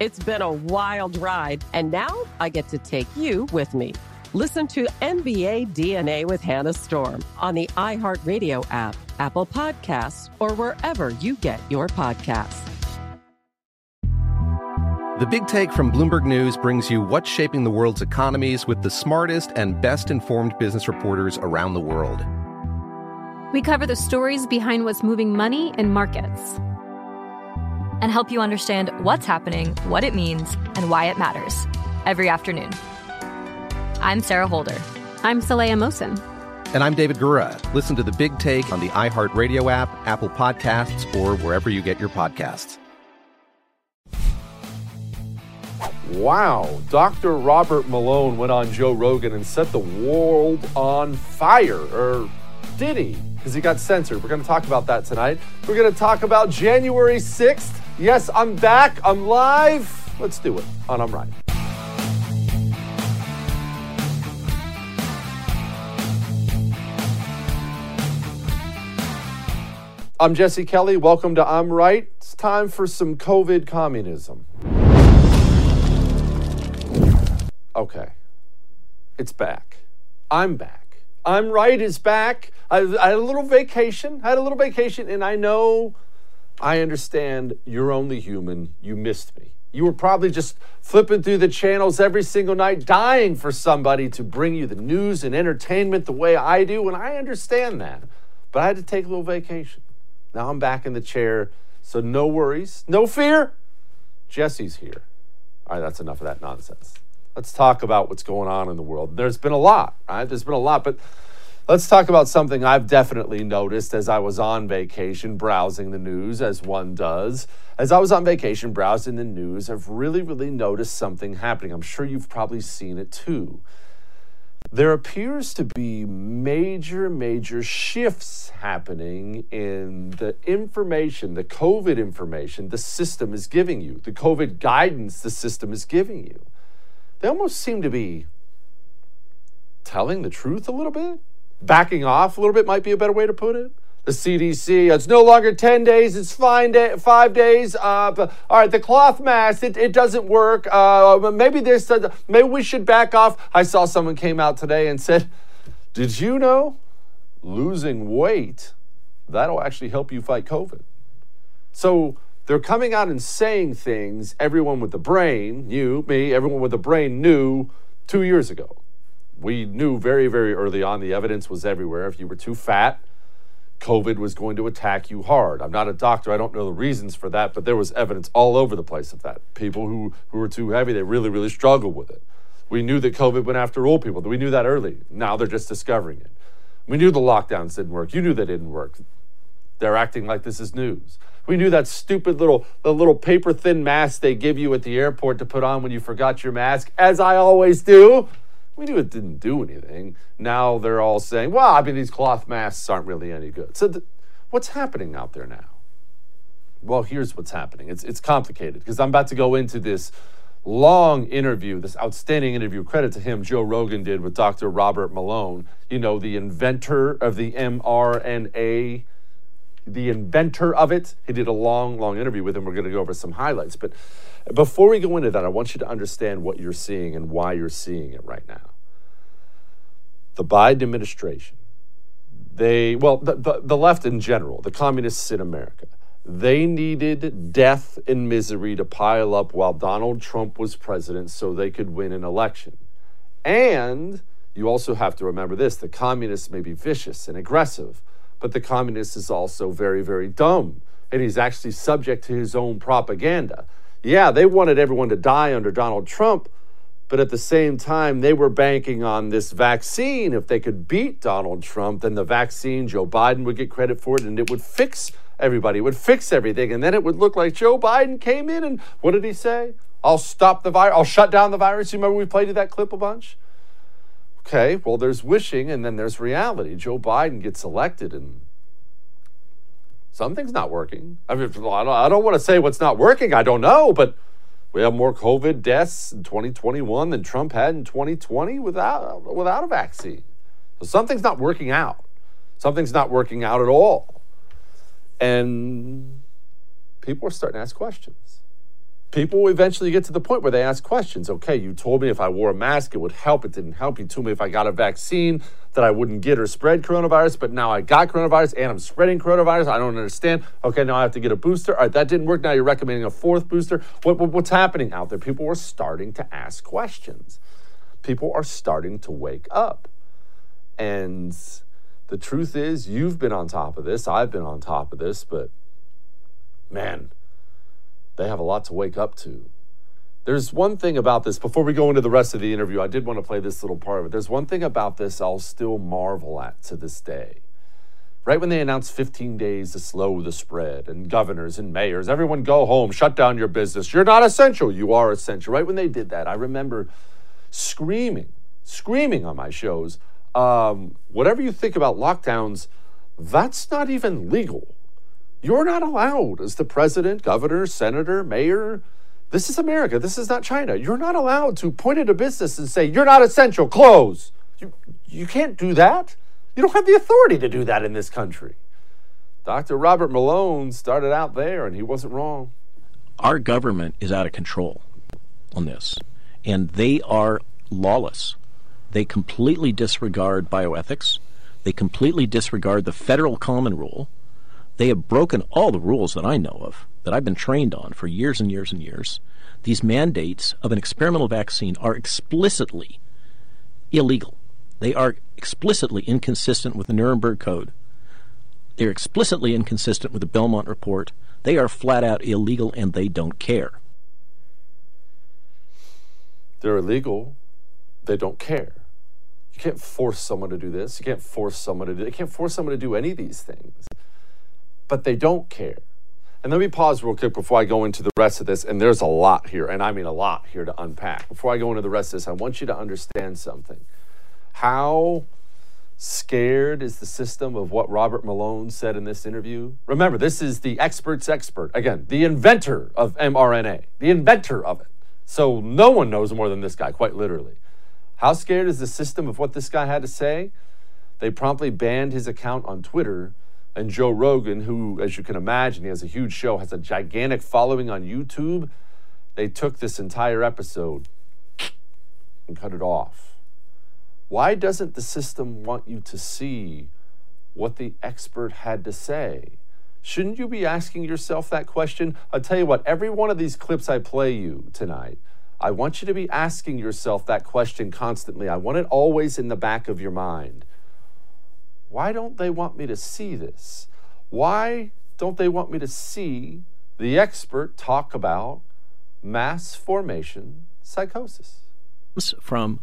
It's been a wild ride, and now I get to take you with me. Listen to NBA DNA with Hannah Storm on the iHeartRadio app, Apple Podcasts, or wherever you get your podcasts. The Big Take from Bloomberg News brings you what's shaping the world's economies with the smartest and best informed business reporters around the world. We cover the stories behind what's moving money and markets and help you understand what's happening, what it means, and why it matters every afternoon. I'm Sarah Holder. I'm Saleha Mohsin. And I'm David Gura. Listen to the big take on the iHeartRadio app, Apple Podcasts, or wherever you get your podcasts. Wow, Dr. Robert Malone went on Joe Rogan and set the world on fire. Or did he? Because he got censored. We're going to talk about that tonight. We're going to talk about January 6th. Yes, I'm back. I'm live. Let's do it on I'm Right. I'm Jesse Kelly. Welcome to I'm Right. It's time for some COVID communism. Okay. It's back. I'm back. I'm Right is back. I, I had a little vacation. I had a little vacation, and I know, I understand you're only human. You missed me. You were probably just flipping through the channels every single night, dying for somebody to bring you the news and entertainment the way I do, and I understand that. But I had to take a little vacation. Now I'm back in the chair, so no worries, no fear. Jesse's here. All right, that's enough of that nonsense. Let's talk about what's going on in the world. There's been a lot, right? There's been a lot, but let's talk about something I've definitely noticed as I was on vacation browsing the news, as one does. As I was on vacation browsing the news, I've really, really noticed something happening. I'm sure you've probably seen it too there appears to be major, major shifts happening in the information, the COVID information the system is giving you, the COVID guidance the system is giving you. They almost seem to be telling the truth a little bit. Backing off a little bit might be a better way to put it the CDC. It's no longer 10 days, it's day, five days. Uh, but, all right, the cloth mask, it, it doesn't work. Uh, maybe this, uh, maybe we should back off. I saw someone came out today and said, Did you know losing weight, that'll actually help you fight COVID? So they're coming out and saying things everyone with the brain, you, me, everyone with the brain knew two years ago. We knew very, very early on the evidence was everywhere. If you were too fat, COVID was going to attack you hard. I'm not a doctor. I don't know the reasons for that, but there was evidence all over the place of that. People who, who were too heavy, they really, really struggled with it. We knew that COVID went after old people. We knew that early. Now they're just discovering it. We knew the lockdowns didn't work. You knew they didn't work. They're acting like this is news. We knew that stupid little the little paper thin mask they give you at the airport to put on when you forgot your mask, as I always do. We knew it didn't do anything. Now they're all saying, well, I mean, these cloth masks aren't really any good. So, th- what's happening out there now? Well, here's what's happening. It's, it's complicated because I'm about to go into this long interview, this outstanding interview. Credit to him, Joe Rogan did with Dr. Robert Malone, you know, the inventor of the mRNA, the inventor of it. He did a long, long interview with him. We're going to go over some highlights. But before we go into that, I want you to understand what you're seeing and why you're seeing it right now. The Biden administration, they, well, the, the, the left in general, the communists in America, they needed death and misery to pile up while Donald Trump was president so they could win an election. And you also have to remember this the communists may be vicious and aggressive, but the communist is also very, very dumb. And he's actually subject to his own propaganda. Yeah, they wanted everyone to die under Donald Trump, but at the same time, they were banking on this vaccine. If they could beat Donald Trump, then the vaccine, Joe Biden would get credit for it and it would fix everybody, it would fix everything. And then it would look like Joe Biden came in and what did he say? I'll stop the virus, I'll shut down the virus. You remember we played that clip a bunch? Okay, well, there's wishing and then there's reality. Joe Biden gets elected and something's not working. I mean, I don't, I don't want to say what's not working. I don't know, but we have more COVID deaths in 2021 than Trump had in 2020 without without a vaccine. So something's not working out. Something's not working out at all. And people are starting to ask questions. People eventually get to the point where they ask questions. Okay, you told me if I wore a mask, it would help. It didn't help. You told me if I got a vaccine that I wouldn't get or spread coronavirus, but now I got coronavirus and I'm spreading coronavirus. I don't understand. Okay, now I have to get a booster. All right, that didn't work. Now you're recommending a fourth booster. What, what, what's happening out there? People are starting to ask questions. People are starting to wake up. And the truth is, you've been on top of this. I've been on top of this, but man, they have a lot to wake up to. There's one thing about this, before we go into the rest of the interview, I did want to play this little part of it. There's one thing about this I'll still marvel at to this day. Right when they announced 15 days to slow the spread, and governors and mayors, everyone go home, shut down your business. You're not essential. You are essential. Right when they did that, I remember screaming, screaming on my shows, um, whatever you think about lockdowns, that's not even legal. You're not allowed as the president, governor, senator, mayor. This is America. This is not China. You're not allowed to point at a business and say, you're not essential, close. You, you can't do that. You don't have the authority to do that in this country. Dr. Robert Malone started out there and he wasn't wrong. Our government is out of control on this, and they are lawless. They completely disregard bioethics. They completely disregard the federal common rule. They have broken all the rules that I know of, that I've been trained on for years and years and years. These mandates of an experimental vaccine are explicitly illegal. They are explicitly inconsistent with the Nuremberg Code. They're explicitly inconsistent with the Belmont Report. They are flat out illegal and they don't care. They're illegal. They don't care. You can't force someone to do this. You can't force someone to do. You can't force someone to do any of these things but they don't care. And let me pause real quick before I go into the rest of this. And there's a lot here, and I mean a lot here to unpack. Before I go into the rest of this, I want you to understand something. How scared is the system of what Robert Malone said in this interview? Remember, this is the expert's expert. Again, the inventor of mRNA, the inventor of it. So no one knows more than this guy, quite literally. How scared is the system of what this guy had to say? They promptly banned his account on Twitter and Joe Rogan, who, as you can imagine, he has a huge show, has a gigantic following on YouTube, they took this entire episode and cut it off. Why doesn't the system want you to see what the expert had to say? Shouldn't you be asking yourself that question? I'll tell you what, every one of these clips I play you tonight, I want you to be asking yourself that question constantly. I want it always in the back of your mind. Why don't they want me to see this? Why don't they want me to see the expert talk about mass formation psychosis? From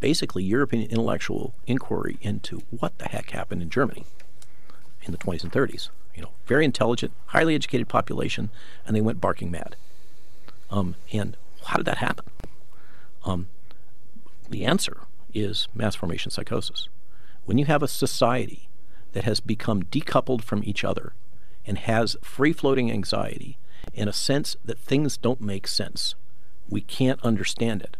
basically European intellectual inquiry into what the heck happened in Germany in the 20s and 30s. You know, very intelligent, highly educated population, and they went barking mad. Um, and how did that happen? Um, the answer is mass formation psychosis. When you have a society that has become decoupled from each other and has free floating anxiety and a sense that things don't make sense, we can't understand it.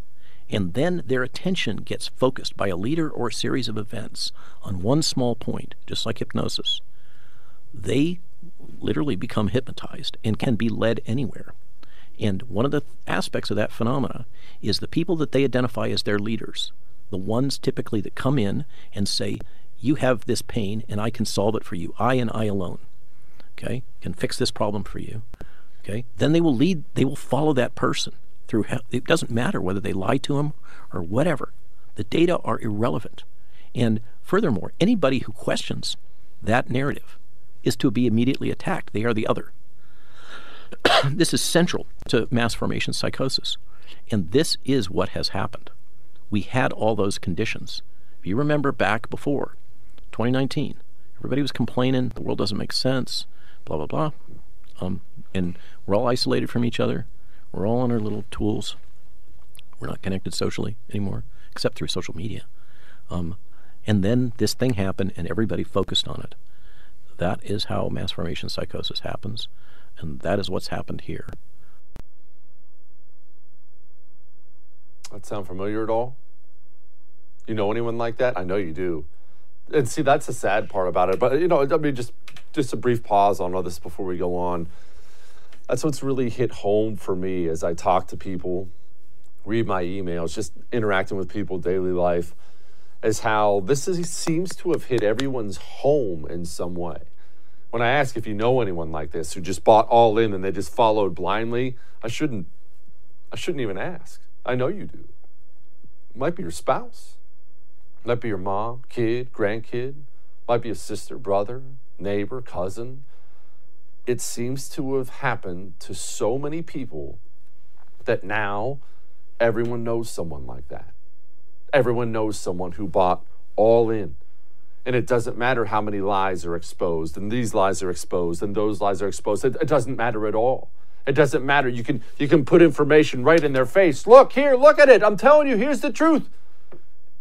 And then their attention gets focused by a leader or a series of events on one small point, just like hypnosis. They literally become hypnotized and can be led anywhere. And one of the aspects of that phenomena is the people that they identify as their leaders, the ones typically that come in and say, You have this pain and I can solve it for you. I and I alone. Okay? Can fix this problem for you. Okay? Then they will lead, they will follow that person through. It doesn't matter whether they lie to him or whatever. The data are irrelevant. And furthermore, anybody who questions that narrative is to be immediately attacked. They are the other. this is central to mass formation psychosis. And this is what has happened. We had all those conditions. If you remember back before 2019, everybody was complaining the world doesn't make sense, blah, blah, blah. Um, and we're all isolated from each other. We're all on our little tools. We're not connected socially anymore, except through social media. Um, and then this thing happened, and everybody focused on it. That is how mass formation psychosis happens, and that is what's happened here. That sound familiar at all? You know anyone like that? I know you do. And see, that's the sad part about it. But you know, I mean, just just a brief pause on all this before we go on. That's what's really hit home for me as I talk to people, read my emails, just interacting with people daily life, is how this is, seems to have hit everyone's home in some way. When I ask if you know anyone like this who just bought all in and they just followed blindly, I shouldn't I shouldn't even ask. I know you do. Might be your spouse. Might be your mom, kid, grandkid. Might be a sister, brother, neighbor, cousin. It seems to have happened to so many people that now everyone knows someone like that. Everyone knows someone who bought all in. And it doesn't matter how many lies are exposed, and these lies are exposed, and those lies are exposed. It, it doesn't matter at all. It doesn't matter. You can you can put information right in their face. Look here, look at it. I'm telling you, here's the truth.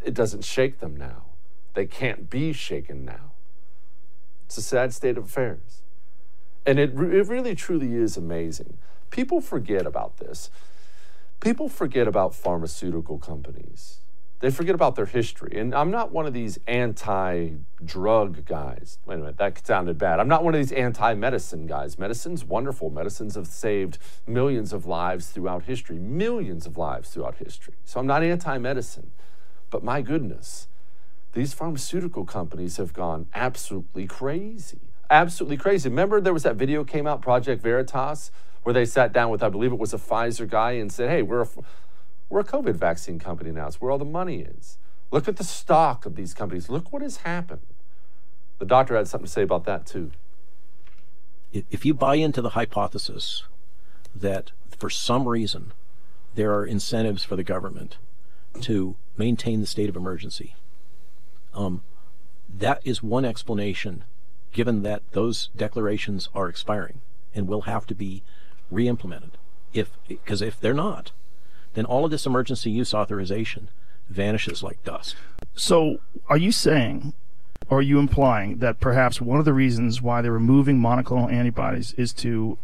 It doesn't shake them now. They can't be shaken now. It's a sad state of affairs. And it, it really truly is amazing. People forget about this. People forget about pharmaceutical companies. They forget about their history. And I'm not one of these anti drug guys. Wait a minute, that sounded bad. I'm not one of these anti medicine guys. Medicine's wonderful. Medicines have saved millions of lives throughout history, millions of lives throughout history. So I'm not anti medicine. But my goodness, these pharmaceutical companies have gone absolutely crazy. Absolutely crazy. Remember, there was that video came out, Project Veritas, where they sat down with, I believe it was a Pfizer guy, and said, hey, we're a we're a COVID vaccine company now. It's where all the money is. Look at the stock of these companies. Look what has happened. The doctor had something to say about that too. If you buy into the hypothesis that for some reason there are incentives for the government to maintain the state of emergency, um, that is one explanation given that those declarations are expiring and will have to be re-implemented if because if they're not then all of this emergency use authorization vanishes like dust. So, are you saying, or are you implying that perhaps one of the reasons why they're removing monoclonal antibodies is to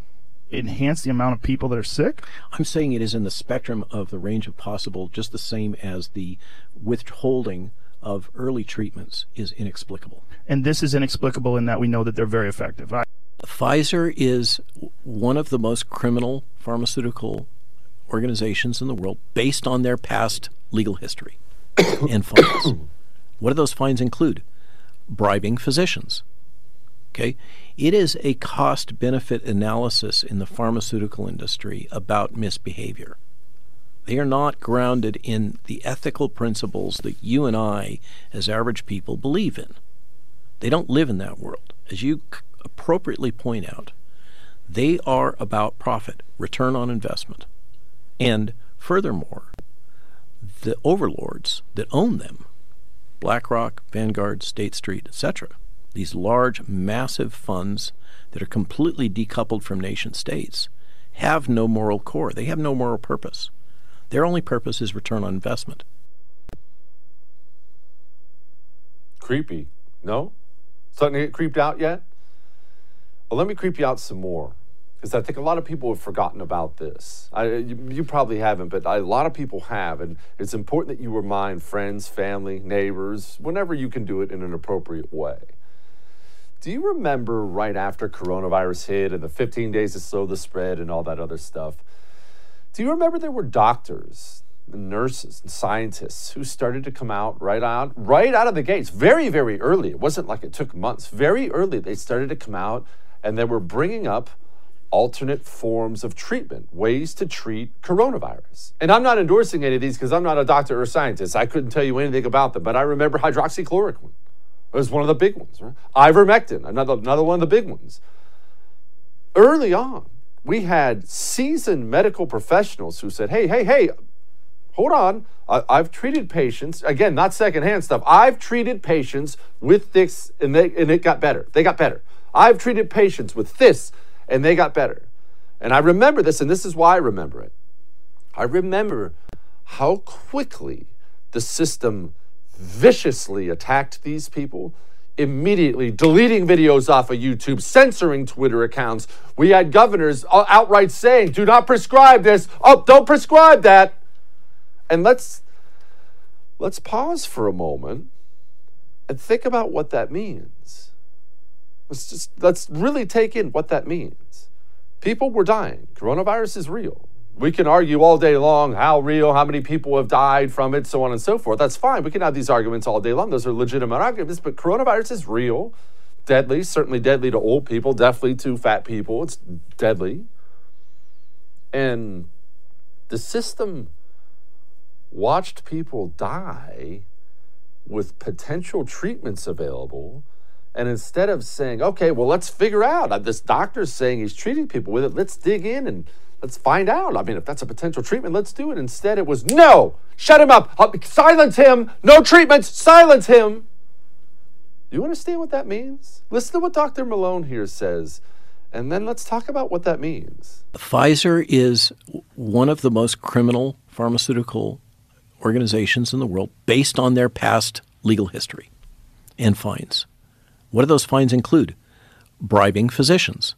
enhance the amount of people that are sick? I'm saying it is in the spectrum of the range of possible, just the same as the withholding of early treatments is inexplicable. And this is inexplicable in that we know that they're very effective. I- Pfizer is one of the most criminal pharmaceutical organizations in the world based on their past legal history and fines. what do those fines include? Bribing physicians. Okay? It is a cost benefit analysis in the pharmaceutical industry about misbehavior. They are not grounded in the ethical principles that you and I, as average people, believe in. They don't live in that world. As you appropriately point out, they are about profit, return on investment. And furthermore, the overlords that own them, BlackRock, Vanguard, State Street, etc., these large, massive funds that are completely decoupled from nation states, have no moral core. They have no moral purpose. Their only purpose is return on investment. Creepy. No? Starting to get creeped out yet? Well, let me creep you out some more because I think a lot of people have forgotten about this. I, you, you, probably haven't, but I, a lot of people have, and it's important that you remind friends, family, neighbors, whenever you can do it in an appropriate way. Do you remember right after coronavirus hit and the 15 days to slow the spread and all that other stuff? Do you remember there were doctors and nurses and scientists who started to come out right out right out of the gates very very early it wasn't like it took months very early they started to come out and they were bringing up alternate forms of treatment, ways to treat coronavirus. And I'm not endorsing any of these because I'm not a doctor or a scientist. I couldn't tell you anything about them, but I remember hydroxychloroquine. It was one of the big ones, right? Ivermectin, another, another one of the big ones. Early on, we had seasoned medical professionals who said, hey, hey, hey, hold on. I, have treated patients, again, not secondhand stuff. I've treated patients with this and, they, and it got better. They got better. I've treated patients with this and they got better. And I remember this, and this is why I remember it. I remember how quickly the system viciously attacked these people, immediately deleting videos off of YouTube, censoring Twitter accounts. We had governors outright saying, do not prescribe this. Oh, don't prescribe that. And let's let's pause for a moment and think about what that means. Let's just let's really take in what that means. People were dying. Coronavirus is real. We can argue all day long how real, how many people have died from it, so on and so forth. That's fine. We can have these arguments all day long. Those are legitimate arguments, but coronavirus is real, deadly, certainly deadly to old people, definitely to fat people. It's deadly. And the system watched people die with potential treatments available and instead of saying, okay, well, let's figure out, uh, this doctor's saying he's treating people with it, let's dig in and let's find out. I mean, if that's a potential treatment, let's do it. Instead, it was, no, shut him up, uh, silence him, no treatments, silence him. Do you understand what that means? Listen to what Dr. Malone here says, and then let's talk about what that means. Pfizer is one of the most criminal pharmaceutical organizations in the world based on their past legal history and fines. What do those fines include? Bribing physicians.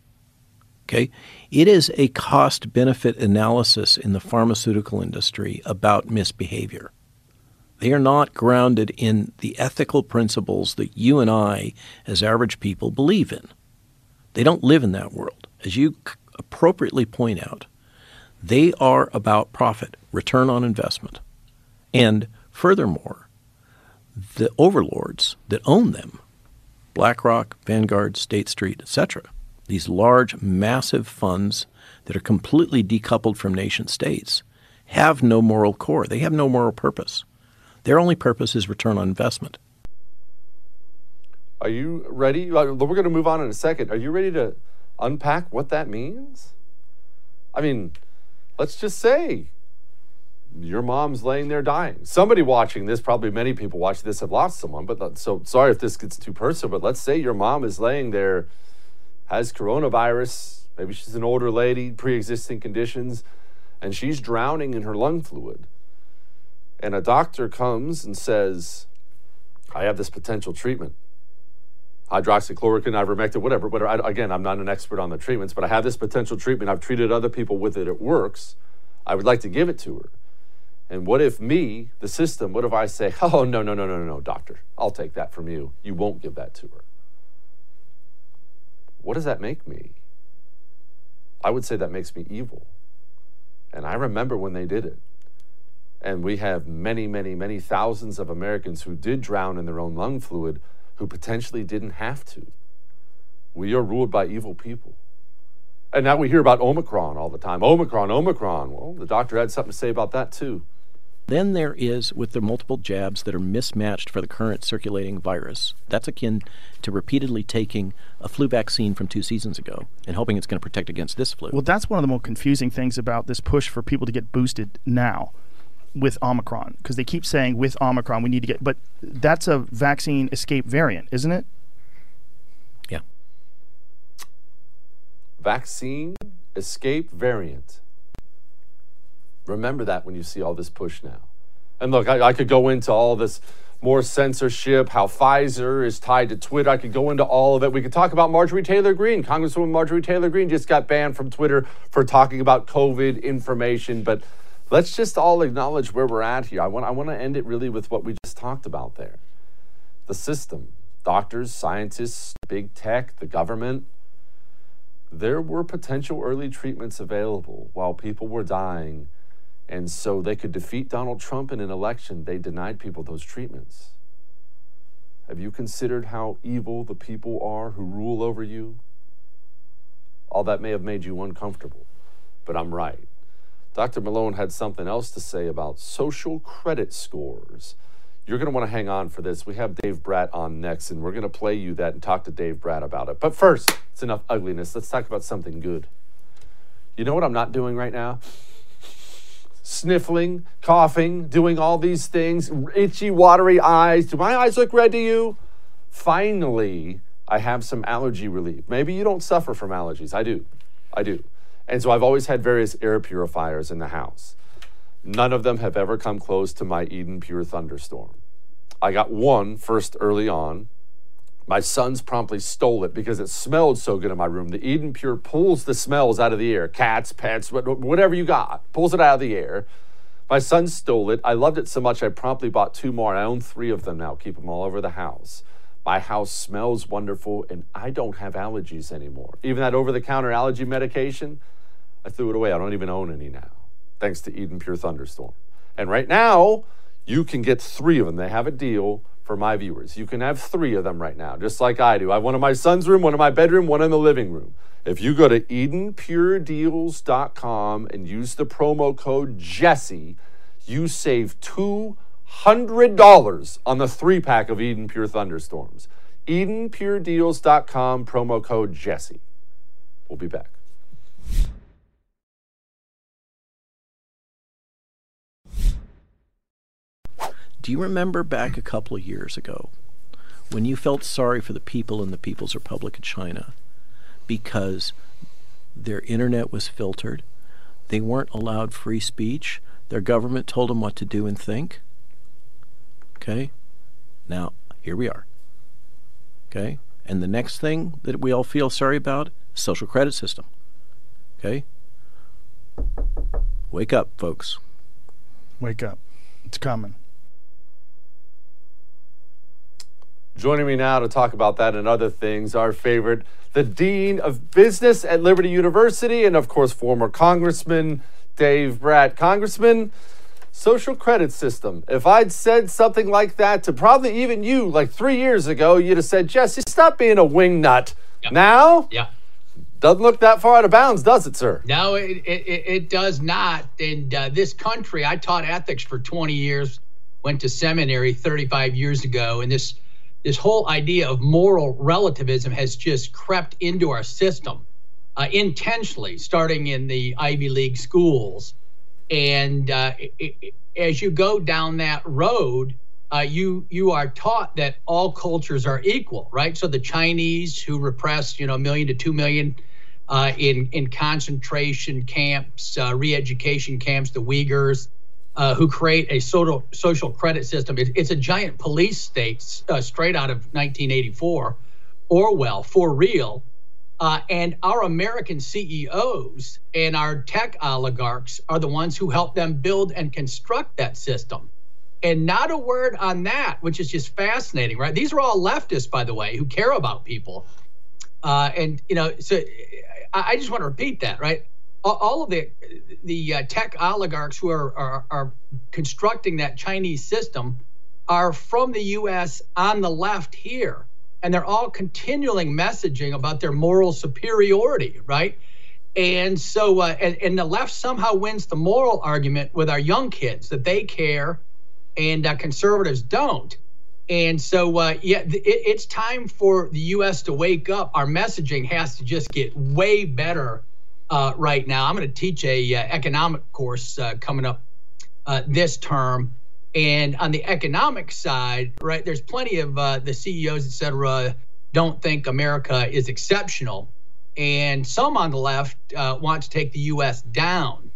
Okay? It is a cost benefit analysis in the pharmaceutical industry about misbehavior. They are not grounded in the ethical principles that you and I, as average people, believe in. They don't live in that world. As you appropriately point out, they are about profit, return on investment. And furthermore, the overlords that own them BlackRock, Vanguard, State Street, etc. These large, massive funds that are completely decoupled from nation states have no moral core. They have no moral purpose. Their only purpose is return on investment. Are you ready? We're going to move on in a second. Are you ready to unpack what that means? I mean, let's just say your mom's laying there dying. Somebody watching this, probably many people watching this have lost someone, but so sorry if this gets too personal, but let's say your mom is laying there, has coronavirus, maybe she's an older lady, pre existing conditions, and she's drowning in her lung fluid. And a doctor comes and says, I have this potential treatment. Hydroxychloroquine, ivermectin, whatever. whatever. I, again, I'm not an expert on the treatments, but I have this potential treatment. I've treated other people with it. It works. I would like to give it to her. And what if me, the system, what if I say, oh, no, no, no, no, no, no, doctor, I'll take that from you. You won't give that to her. What does that make me? I would say that makes me evil. And I remember when they did it. And we have many, many, many thousands of Americans who did drown in their own lung fluid who potentially didn't have to. We are ruled by evil people. And now we hear about Omicron all the time. Omicron, Omicron. Well, the doctor had something to say about that too. Than there is with the multiple jabs that are mismatched for the current circulating virus. That's akin to repeatedly taking a flu vaccine from two seasons ago and hoping it's going to protect against this flu. Well, that's one of the most confusing things about this push for people to get boosted now with Omicron because they keep saying with Omicron we need to get, but that's a vaccine escape variant, isn't it? Yeah. Vaccine escape variant. Remember that when you see all this push now. And look, I, I could go into all this more censorship, how Pfizer is tied to Twitter. I could go into all of it. We could talk about Marjorie Taylor Greene. Congresswoman Marjorie Taylor Greene just got banned from Twitter for talking about COVID information. But let's just all acknowledge where we're at here. I want, I want to end it really with what we just talked about there the system, doctors, scientists, big tech, the government. There were potential early treatments available while people were dying and so they could defeat Donald Trump in an election. They denied people those treatments. Have you considered how evil the people are who rule over you? All that may have made you uncomfortable, but I'm right. Dr. Malone had something else to say about social credit scores. You're going to want to hang on for this. We have Dave Brat on next, and we're going to play you that and talk to Dave Brat about it. But first, it's enough ugliness. Let's talk about something good. You know what I'm not doing right now? Sniffling, coughing, doing all these things, itchy, watery eyes. Do my eyes look red to you? Finally, I have some allergy relief. Maybe you don't suffer from allergies. I do. I do. And so I've always had various air purifiers in the house. None of them have ever come close to my Eden Pure Thunderstorm. I got one first early on, my sons promptly stole it because it smelled so good in my room. The Eden Pure pulls the smells out of the air cats, pets, whatever you got, pulls it out of the air. My son stole it. I loved it so much I promptly bought two more. I own three of them now, keep them all over the house. My house smells wonderful and I don't have allergies anymore. Even that over the counter allergy medication, I threw it away. I don't even own any now, thanks to Eden Pure Thunderstorm. And right now, you can get three of them. They have a deal for my viewers. You can have three of them right now, just like I do. I have one in my son's room, one in my bedroom, one in the living room. If you go to EdenPureDeals.com and use the promo code Jesse, you save $200 on the three pack of Eden Pure Thunderstorms. EdenPureDeals.com, promo code Jesse. We'll be back. Do you remember back a couple of years ago when you felt sorry for the people in the People's Republic of China because their internet was filtered? They weren't allowed free speech. Their government told them what to do and think. Okay? Now, here we are. Okay? And the next thing that we all feel sorry about social credit system. Okay? Wake up, folks. Wake up. It's coming. Joining me now to talk about that and other things, our favorite, the Dean of Business at Liberty University, and of course, former Congressman Dave Brat. Congressman, social credit system. If I'd said something like that to probably even you like three years ago, you'd have said, Jesse, stop being a wingnut. Yep. Now, yeah. Doesn't look that far out of bounds, does it, sir? No, it, it, it does not. And uh, this country, I taught ethics for 20 years, went to seminary 35 years ago, and this this whole idea of moral relativism has just crept into our system uh, intentionally, starting in the Ivy League schools. And uh, it, it, as you go down that road, uh, you you are taught that all cultures are equal, right? So the Chinese who repressed, you know, a million to two million uh, in in concentration camps, uh, re-education camps, the Uyghurs, uh, who create a social social credit system. It, it's a giant police state uh, straight out of 1984, Orwell for real. Uh, and our American CEOs and our tech oligarchs are the ones who help them build and construct that system. And not a word on that, which is just fascinating, right? These are all leftists, by the way, who care about people. Uh, and you know, so I, I just want to repeat that, right? All of the the uh, tech oligarchs who are, are, are constructing that Chinese system are from the U.S. on the left here, and they're all continuing messaging about their moral superiority, right? And so, uh, and, and, the left somehow wins the moral argument with our young kids that they care and uh, conservatives don't. And so, uh, yeah, it, it's time for the U.S. to wake up. Our messaging has to just get way better uh, right now. I'm going to teach a uh, economic course uh, coming up uh, this term, and on the economic side, right, there's plenty of uh, the CEOs, et cetera, don't think America is exceptional, and some on the left want to take the U.S. down.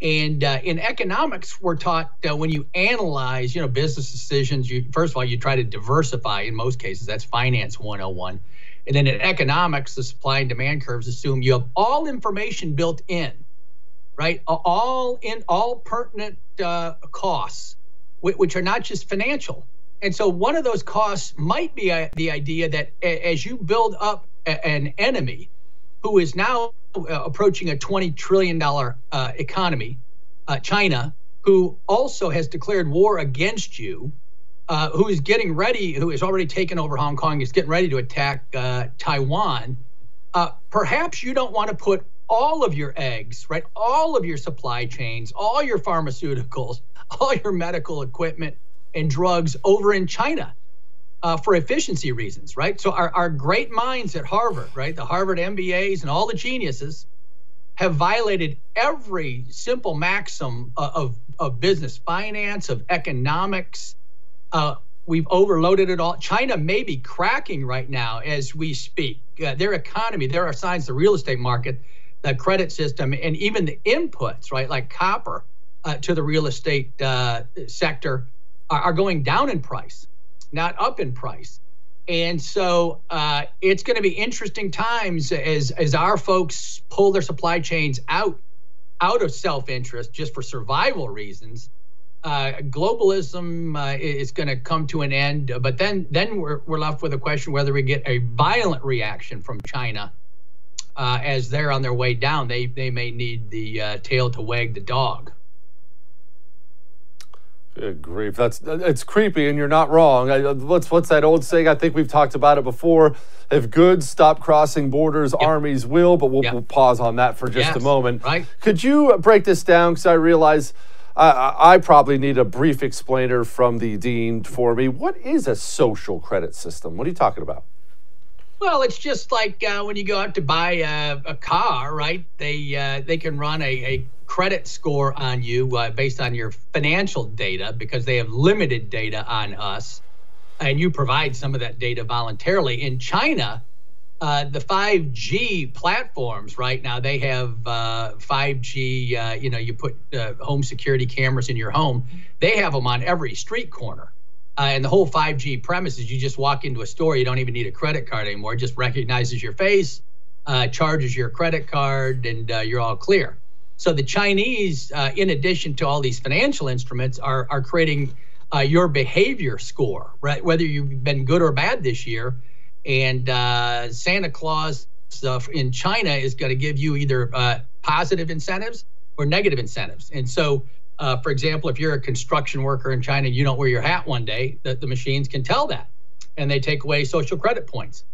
And uh, in economics, we're taught uh, when you analyze, you know, business decisions, you first of all you try to diversify. In most cases, that's finance 101. And then in economics, the supply and demand curves assume you have all information built in, right? All in all pertinent uh, costs, which are not just financial. And so one of those costs might be uh, the idea that as you build up an enemy who is now uh, approaching a $20 trillion uh, economy, uh, China, who also has declared war against you, uh, who is getting ready, who has already taken over Hong Kong, is getting ready to attack uh, Taiwan. Uh, perhaps you don't want to put all of your eggs, right? All of your supply chains, all your pharmaceuticals, all your medical equipment and drugs over in China uh, for efficiency reasons, right? So our, our great minds at Harvard, right, the Harvard MBAs and all the geniuses have violated every simple maxim of, of, of business finance, of economics. Uh, we've overloaded it all. China may be cracking right now as we speak. Uh, their economy, there are signs the real estate market, the credit system, and even the inputs, right, like copper uh, to the real estate uh, sector, are, are going down in price not up in price. And so uh, it's going to be interesting times as as our folks pull their supply chains out out of self interest just for survival reasons. Uh, globalism uh, is going to come to an end, but then then we're we're left with a question whether we get a violent reaction from China uh, as they're on their way down. They they may need the uh, tail to wag the dog. Good grief, that's it's creepy, and you're not wrong. I, what's what's that old saying? I think we've talked about it before. If goods stop crossing borders, yep. armies will. But we'll, yep. we'll, pause on that for just yes, a moment. Right? Could you break this down? Because I realize I, I probably need a brief explainer from the dean for me. What is a social credit system? What are you talking about? Well, it's just like uh, when you go out to buy a, a car, right? They uh, they can run a, a credit score on you uh, based on your financial data because they have limited data on us, and you provide some of that data voluntarily. In China, uh, the 5G platforms right now they have uh, 5G. Uh, you know, you put uh, home security cameras in your home. They have them on every street corner. Uh, and the whole 5G premise is you just walk into a store, you don't even need a credit card anymore. It just recognizes your face, uh, charges your credit card, and you're all clear. So the Chinese, in addition to all these financial instruments, are, are creating your behavior score, right? Whether you've been good or bad this year. And uh, Santa Claus stuff in China is going to give you either positive incentives or negative incentives. And so uh, for example, if you're a construction worker in China, you don't wear your hat one day, the, the machines can tell that, and they take away social credit points.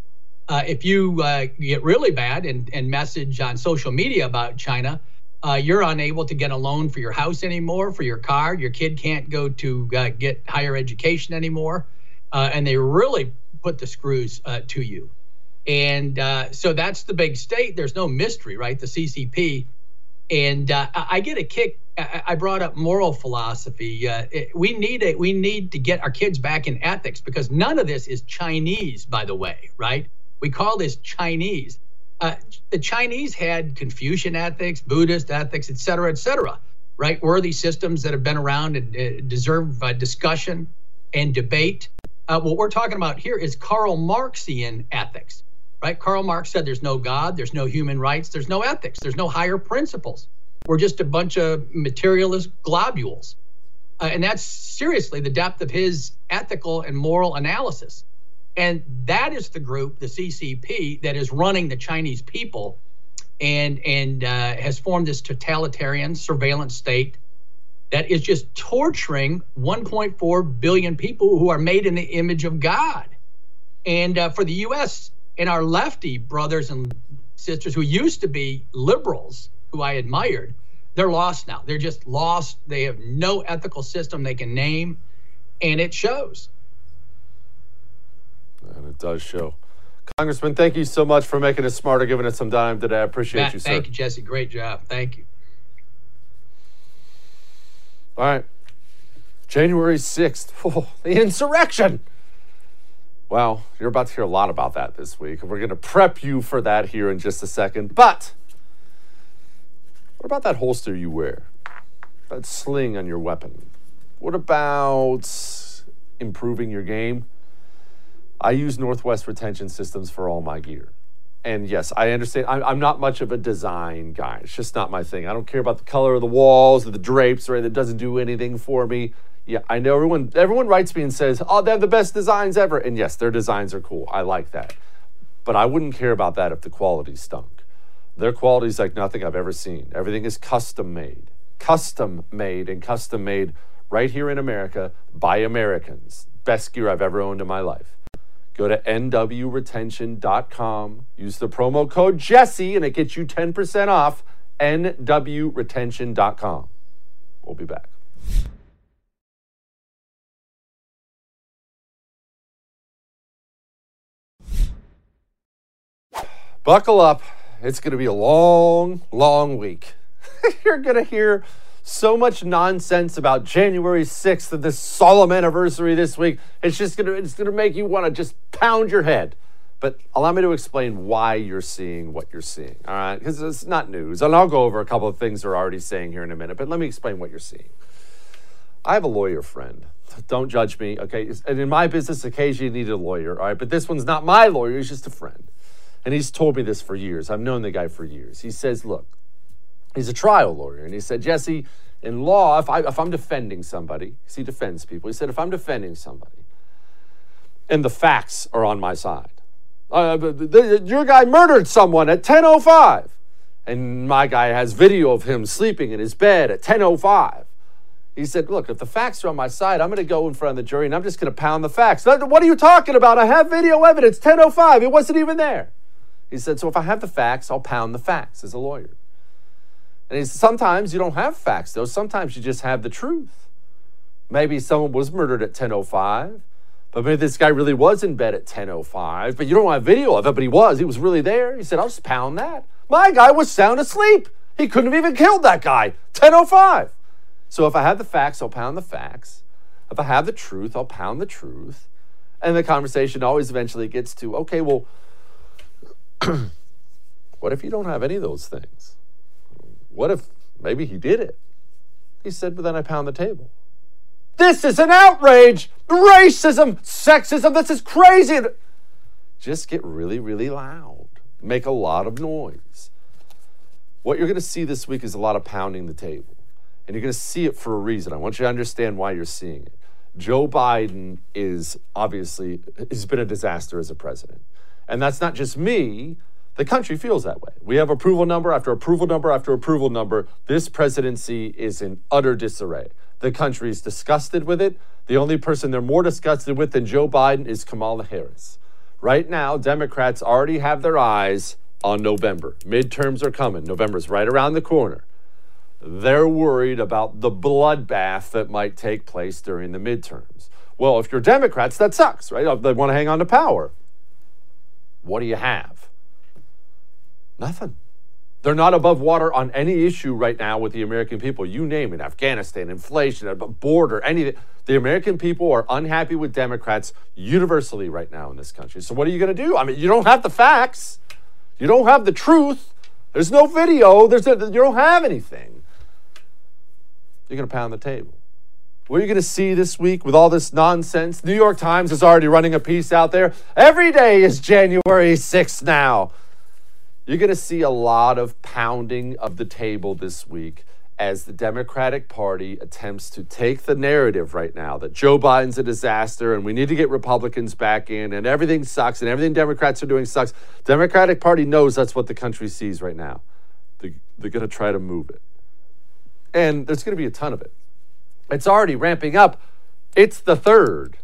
Uh, if you uh, get really bad and, and message on social media about China, uh, you're unable to get a loan for your house anymore, for your car. Your kid can't go to uh, get higher education anymore, uh, and they really put the screws to you. And so that's the big state. There's no mystery, right? The CCP and uh, I get a kick. I brought up moral philosophy. Uh, we need it. We need to get our kids back in ethics because none of this is Chinese, by the way, right? We call this Chinese. Uh, the Chinese had Confucian ethics, Buddhist ethics, et cetera, et cetera, right? Worthy systems that have been around and uh, deserve uh, discussion and debate. Uh, what we're talking about here is Karl Marxian ethics right? Karl Marx said there's no God, there's no human rights, there's no ethics, there's no higher principles. We're just a bunch of materialist globules. Uh, and that's seriously the depth of his ethical and moral analysis. And that is the group, the CCP, that is running the Chinese people and, and uh, has formed this totalitarian surveillance state that is just torturing 1.4 billion people who are made in the image of God. And uh, for the U.S., and our lefty brothers and sisters who used to be liberals, who I admired, they're lost now. They're just lost. They have no ethical system they can name, and it shows. And it does show. Congressman, thank you so much for making us smarter, giving us some time today. I appreciate Matt, you, sir. thank you, Jesse. Great job. Thank you. All right. January 6th, oh, the insurrection. Well, you're about to hear a lot about that this week. and We're going to prep you for that here in just a second. But what about that holster you wear? That sling on your weapon? What about improving your game? I use Northwest Retention Systems for all my gear. And yes, I understand. I'm, I'm not much of a design guy. It's just not my thing. I don't care about the color of the walls or the drapes, right? That doesn't do anything for me. Yeah, I know everyone. Everyone writes me and says, "Oh, they have the best designs ever." And yes, their designs are cool. I like that. But I wouldn't care about that if the quality stunk. Their quality is like nothing I've ever seen. Everything is custom made, custom made, and custom made right here in America by Americans. Best gear I've ever owned in my life. Go to nwretention.com, use the promo code Jesse, and it gets you 10% off. nwretention.com. We'll be back. Buckle up. It's going to be a long, long week. You're going to hear so much nonsense about January 6th and this solemn anniversary this week. It's just to it's to make you want to just pound your head. But allow me to explain why you're seeing what you're seeing. All right? Because it's not news. And I'll go over a couple of things they're already saying here in a minute, but let me explain what you're seeing. I have a lawyer friend. Don't judge me, okay? And in my business, occasionally you need a lawyer, all right? But this one's not my lawyer, he's just a friend. And he's told me this for years. I've known the guy for years. He says, look, he's a trial lawyer. And he said, Jesse, in law, if, I, if I'm defending somebody, he defends people, he said, if I'm defending somebody and the facts are on my side, uh, your guy murdered someone at 10.05 and my guy has video of him sleeping in his bed at 10.05 he said look if the facts are on my side i'm going to go in front of the jury and i'm just going to pound the facts what are you talking about i have video evidence 10.05 it wasn't even there he said, So if I have the facts, I'll pound the facts as a lawyer. And Sometimes you don't have facts, though. Sometimes you just have the truth. Maybe someone was murdered at 10.05, but maybe this guy really was in bed at 10.05, but you don't have video of it, but he was. He was really there. He said, I'll just pound that. My guy was sound asleep. He couldn't have even killed that guy. 10.05. So if I have the facts, I'll pound the facts. If I have the truth, I'll pound the truth. And the conversation always eventually gets to, okay, well, what if you don't have any of those things? What if maybe he did it? He said, but then I pound the table. This is an outrage! Racism, sexism, this is crazy! Just get really, really loud. Make a lot of noise. What you're to see this week is a lot of pounding the table. And you're to see it for a reason. I want you to understand why you're seeing it. Joe Biden is obviously, has been a disaster as a president. And that's not just me. The country feels that way. We have approval number after approval number after approval number. This presidency is in utter disarray. The country is disgusted with it. The only person they're more disgusted with than Joe Biden is Kamala Harris. Right now, Democrats already have their eyes on November. Midterms are coming. November's right around the corner. They're worried about the bloodbath that might take place during the midterms. Well, if you're Democrats, that sucks, right? They want to hang on to power. What do you have? Nothing. They're not above water on any issue right now with the American people. You name it Afghanistan, inflation, border, anything. The American people are unhappy with Democrats universally right now in this country. So, what are you going to do? I mean, you don't have the facts, you don't have the truth, there's no video, there's a, you don't have anything. You're going to pound the table. What are you going to see this week with all this nonsense? New York Times is already running a piece out there. Every day is January 6th now. You're going to see a lot of pounding of the table this week as the Democratic Party attempts to take the narrative right now that Joe Biden's a disaster and we need to get Republicans back in and everything sucks and everything Democrats are doing sucks. Democratic Party knows that's what the country sees right now. They, they're going to try to move it. And there's going to be a ton of it. It's already ramping up. It's the third.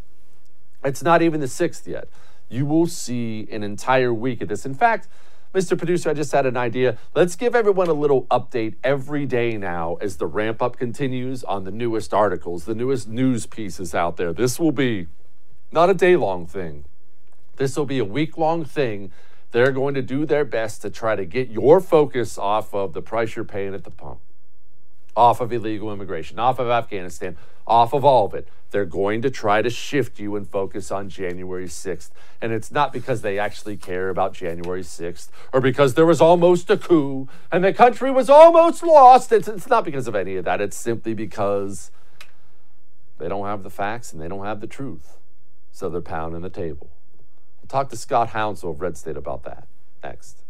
It's not even the sixth yet. You will see an entire week of this. In fact, Mr. Producer, I just had an idea. Let's give everyone a little update every day now as the ramp up continues on the newest articles, the newest news pieces out there. This will be not a day long thing, this will be a week long thing. They're going to do their best to try to get your focus off of the price you're paying at the pump, off of illegal immigration, off of Afghanistan, off of all of it. They're going to try to shift you and focus on January 6th. And it's not because they actually care about January 6th or because there was almost a coup and the country was almost lost. It's, it's not because of any of that. It's simply because they don't have the facts and they don't have the truth. So they're pounding the table. We'll talk to Scott Hounsell of Red State about that next.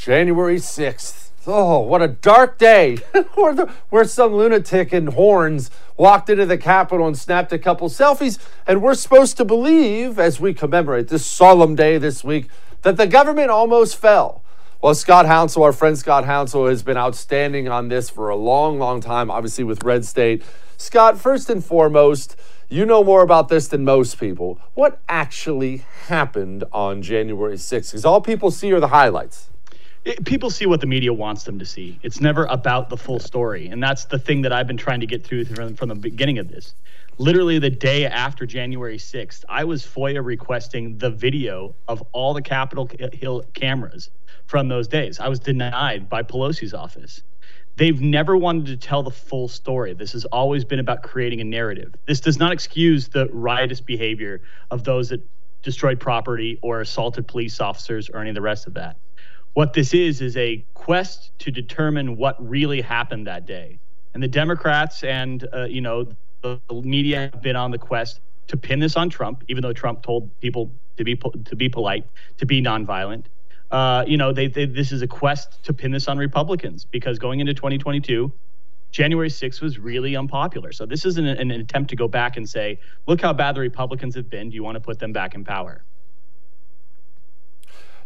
January 6th. Oh, what a dark day. where, the, where some lunatic in horns walked into the Capitol and snapped a couple selfies. And we're supposed to believe, as we commemorate this solemn day this week, that the government almost fell. Well, Scott Hounsell, our friend Scott Hounsell, has been outstanding on this for a long, long time, obviously with Red State. Scott, first and foremost, you know more about this than most people. What actually happened on January 6th? Because all people see are the highlights it, people see what the media wants them to see. It's never about the full story, and that's the thing that I've been trying to get through from, from the beginning of this. Literally the day after January 6th, I was FOIA requesting the video of all the Capitol Hill cameras from those days. I was denied by Pelosi's office. They've never wanted to tell the full story. This has always been about creating a narrative. This does not excuse the riotous behavior of those that destroyed property or assaulted police officers or any of the rest of that what this is is a quest to determine what really happened that day. And the Democrats and uh, you know the media have been on the quest to pin this on Trump, even though Trump told people to be to be polite, to be nonviolent. Uh, you know, they, they, this is a quest to pin this on Republicans because going into 2022, January 6th was really unpopular. So this is an, an attempt to go back and say, look how bad the Republicans have been. Do you want to put them back in power?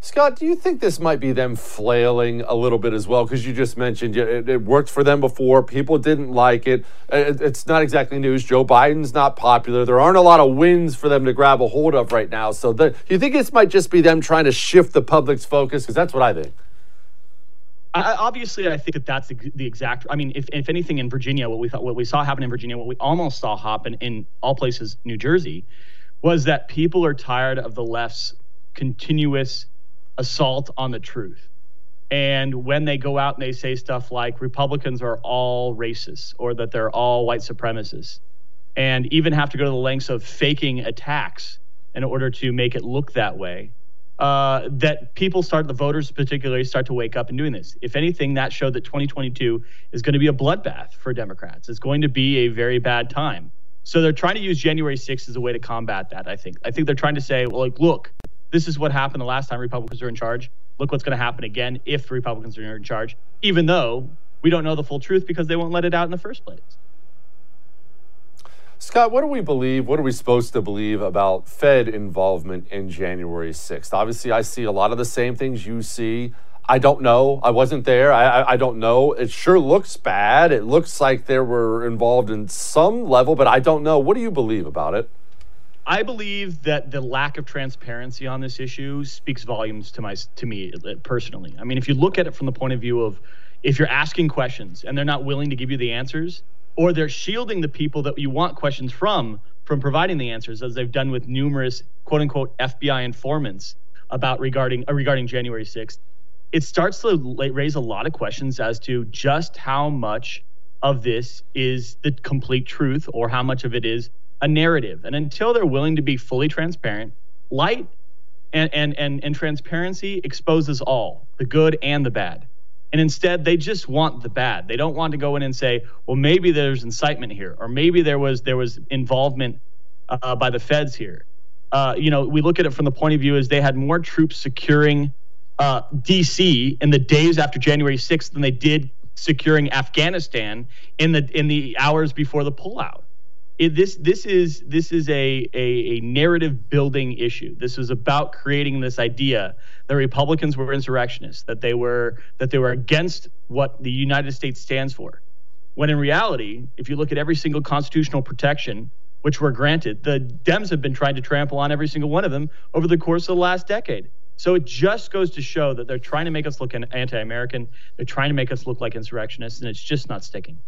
Scott, do you think this might be them flailing a little bit as well? Because you just mentioned it, it, worked for them before. People didn't like it. it. It's not exactly news. Joe Biden's not popular. There aren't a lot of wins for them to grab a hold of right now. So, the, do you think this might just be them trying to shift the public's focus? Because that's what I think. I, obviously, I think that that's the, the, exact. I mean, if, if anything, in Virginia, what we thought, what we saw happen in Virginia, what we almost saw happen in all places, New Jersey, was that people are tired of the left's continuous assault on the truth. And when they go out and they say stuff like Republicans are all racist or that they're all white supremacists, and even have to go to the lengths of faking attacks in order to make it look that way, uh, that people start, the voters particularly, start to wake up and doing this. If anything, that showed that 2022 is going to be a bloodbath for Democrats. It's going to be a very bad time. So they're trying to use January 6th as a way to combat that, I think. I think they're trying to say, well, like, look, this is what happened the last time Republicans were in charge. Look what's going to happen again if Republicans are in charge, even though we don't know the full truth because they won't let it out in the first place. Scott, what do we believe? What are we supposed to believe about Fed involvement in January 6th? Obviously, I see a lot of the same things you see. I don't know. I wasn't there. I, I, I, don't know. It sure looks bad. It looks like they were involved in some level, but I don't know. What do you believe about it? I believe that the lack of transparency on this issue speaks volumes to my to me uh, personally. I mean, if you look at it from the point of view of if you're asking questions and they're not willing to give you the answers, or they're shielding the people that you want questions from from providing the answers, as they've done with numerous quote unquote FBI informants about regarding uh, regarding January 6th, it starts to raise a lot of questions as to just how much of this is the complete truth or how much of it is a narrative. And until they're willing to be fully transparent, light and, and, and, and transparency exposes all, the good and the bad. And instead, they just want the bad. They don't want to go in and say, well, maybe there's incitement here, or maybe there was there was involvement uh, by the feds here. Uh, you know, we look at it from the point of view as they had more troops securing uh, D.C. in the days after January 6th than they did securing Afghanistan in the in the hours before the pullout it, this this is this is a, a, a narrative building issue. This is about creating this idea that Republicans were insurrectionists, that they were that they were against what the United States stands for. When in reality, if you look at every single constitutional protection which were granted, the Dems have been trying to trample on every single one of them over the course of the last decade. So it just goes to show that they're trying to make us look anti American. They're trying to make us look like insurrectionists, and it's just not sticking.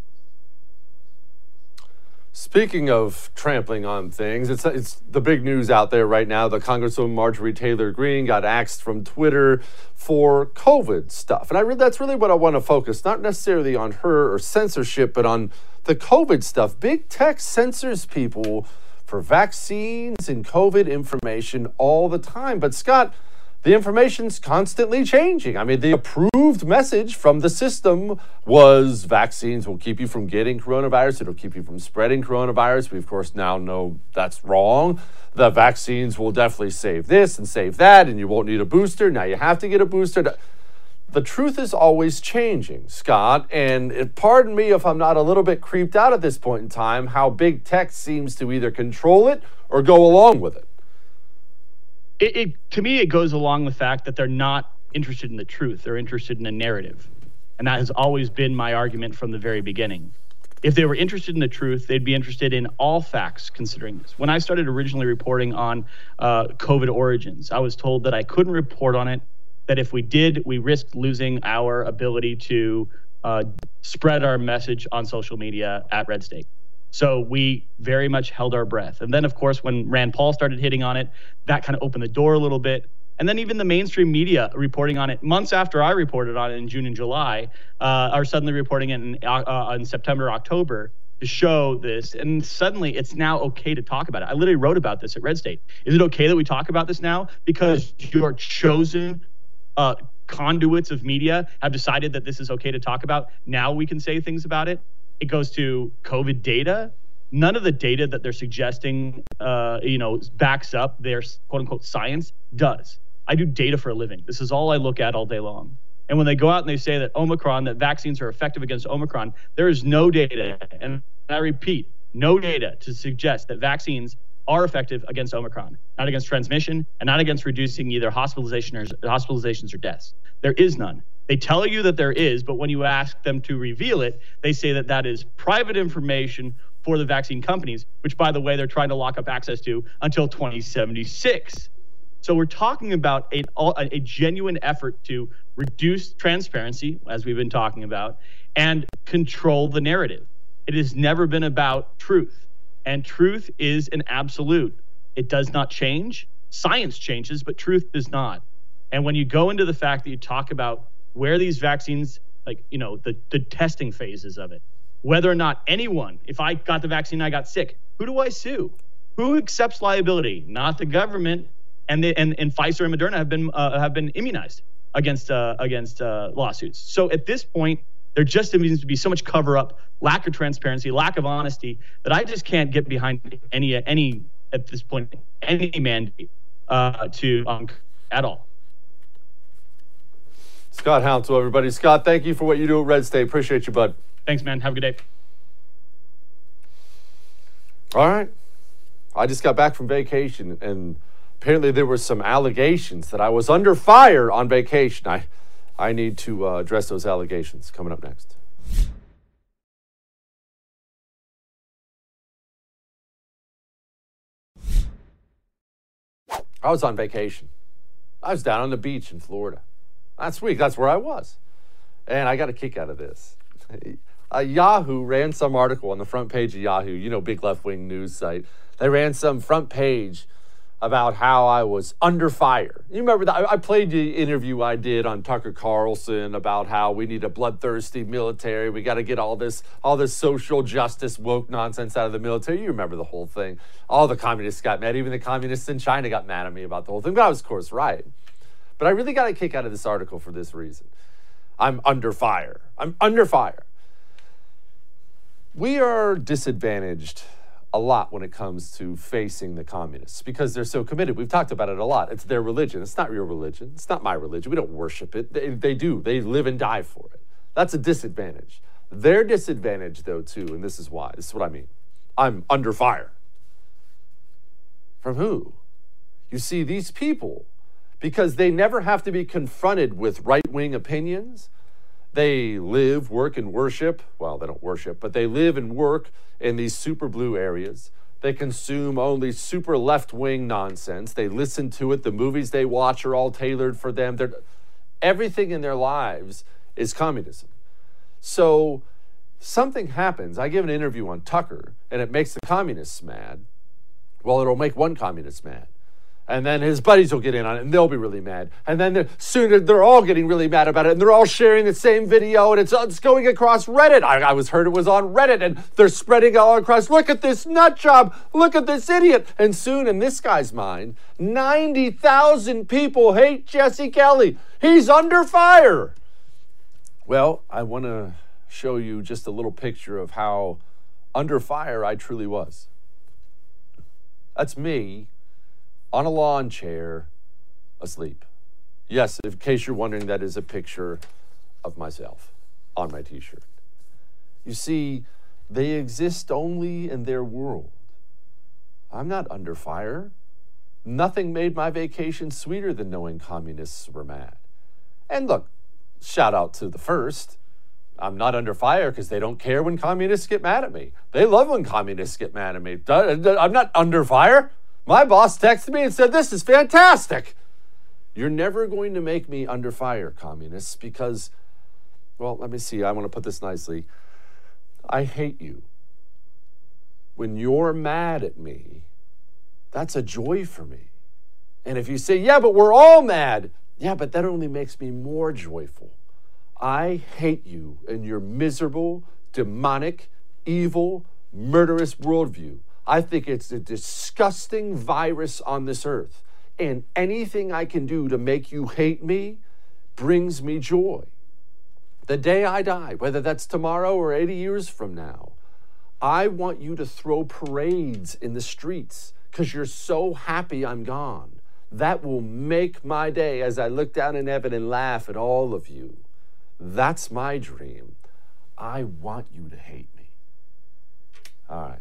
Speaking of trampling on things, it's, it's the big news out there right now. The Congresswoman Marjorie Taylor Greene got axed from Twitter for COVID stuff. And I really, that's really what I want to focus, not necessarily on her or censorship, but on the COVID stuff. Big tech censors people for vaccines and COVID information all the time. But Scott, the information's constantly changing. I mean, the approved message from the system was vaccines will keep you from getting coronavirus, it'll keep you from spreading coronavirus. We, of course, now know that's wrong. The vaccines will definitely save this and save that, and you won't need a booster. Now you have to get a booster. The truth is always changing, Scott. And pardon me if I'm not a little bit creeped out at this point in time how big tech seems to either control it or go along with it it, it to me it goes along the fact that they're not interested in the truth. They're interested in a narrative. And that has always been my argument from the very beginning. If they were interested in the truth they'd be interested in all facts considering this. When i started originally reporting on uh, covid origins i was told that i couldn't report on it that if we did we risked losing our ability to uh, spread our message on social media at red state so we very much held our breath. And then, of course, when Rand Paul started hitting on it, that kind of opened the door a little bit. And then even the mainstream media reporting on it months after I reported on it in June and July uh, are suddenly reporting it in, uh, uh, in September, October to show this. And suddenly it's now okay to talk about it. I literally wrote about this at Red State. Is it okay that we talk about this now? Because your chosen uh, conduits of media have decided that this is okay to talk about. Now we can say things about it it goes to COVID data. None of the data that they're suggesting, uh, you know, backs up their quote unquote science. Does I do data for a living? This is all I look at all day long. And when they go out and they say that Omicron, that vaccines are effective against Omicron, there is no data, and I repeat, no data to suggest that vaccines are effective against Omicron, not against transmission, and not against reducing either or hospitalizations or deaths. There is none. They tell you that there is, but when you ask them to reveal it, they say that that is private information for the vaccine companies, which, by the way, they're trying to lock up access to until 2076. So we're talking about a, a genuine effort to reduce transparency, as we've been talking about, and control the narrative. It has never been about truth, and truth is an absolute. It does not change. Science changes, but truth does not. And when you go into the fact that you talk about where these vaccines, like, you know, the, the testing phases of it, whether or not anyone, if I got the vaccine, I got sick, who do I sue? Who accepts liability? Not the government. And, the, and, and Pfizer and Moderna have been, uh, have been immunized against, uh, against uh, lawsuits. So at this point, there just seems to be so much cover up, lack of transparency, lack of honesty that I just can't get behind any, any at this point, any mandate uh, to um, at all. Scott Hounsell, everybody. Scott, thank you for what you do at Red State. Appreciate you, bud. Thanks, man. Have a good day. All right. I just got back from vacation, and apparently there were some allegations that I was under fire on vacation. I, I need to uh, address those allegations coming up next. I was on vacation. I was down on the beach in Florida. Last week, that's where I was. And I got a kick out of this. Yahoo ran some article on the front page of Yahoo, you know, big left wing news site. They ran some front page about how I was under fire. You remember that? I played the interview I did on Tucker Carlson about how we need a bloodthirsty military. We got to get all this, all this social justice woke nonsense out of the military. You remember the whole thing. All the communists got mad. Even the communists in China got mad at me about the whole thing. But I was, of course, right. But I really got a kick out of this article for this reason. I'm under fire. I'm under fire. We are disadvantaged a lot when it comes to facing the communists because they're so committed. We've talked about it a lot. It's their religion. It's not your religion. It's not my religion. We don't worship it. They, they do. They live and die for it. That's a disadvantage. Their disadvantage, though, too, and this is why. This is what I mean. I'm under fire. From who? You see, these people because they never have to be confronted with right wing opinions. They live, work, and worship. Well, they don't worship, but they live and work in these super blue areas. They consume only super left wing nonsense. They listen to it. The movies they watch are all tailored for them. They're, everything in their lives is communism. So something happens. I give an interview on Tucker, and it makes the communists mad. Well, it'll make one communist mad. And then his buddies will get in on it and they'll be really mad. And then they're, soon they're all getting really mad about it and they're all sharing the same video and it's, it's going across Reddit. I, I was heard it was on Reddit and they're spreading it all across. Look at this nut job. Look at this idiot. And soon in this guy's mind, 90,000 people hate Jesse Kelly. He's under fire. Well, I want to show you just a little picture of how under fire I truly was. That's me on a lawn chair asleep. Yes, in case you're wondering, that is a picture of myself on my t shirt. You see, they exist only in their world. I'm not under fire. Nothing made my vacation sweeter than knowing communists were mad. And look, shout out to the first. I'm not under fire because they don't care when communists get mad at me. They love when communists get mad at me. I'm not under fire. My boss texted me and said, This is fantastic. You're never going to make me under fire, communists, because, well, let me see. I want to put this nicely. I hate you. When you're mad at me, that's a joy for me. And if you say, Yeah, but we're all mad, yeah, but that only makes me more joyful. I hate you and your miserable, demonic, evil, murderous worldview. I think it's a disgusting virus on this earth. And anything I can do to make you hate me brings me joy. The day I die, whether that's tomorrow or 80 years from now, I want you to throw parades in the streets because you're so happy I'm gone. That will make my day as I look down in heaven and laugh at all of you. That's my dream. I want you to hate me. All right.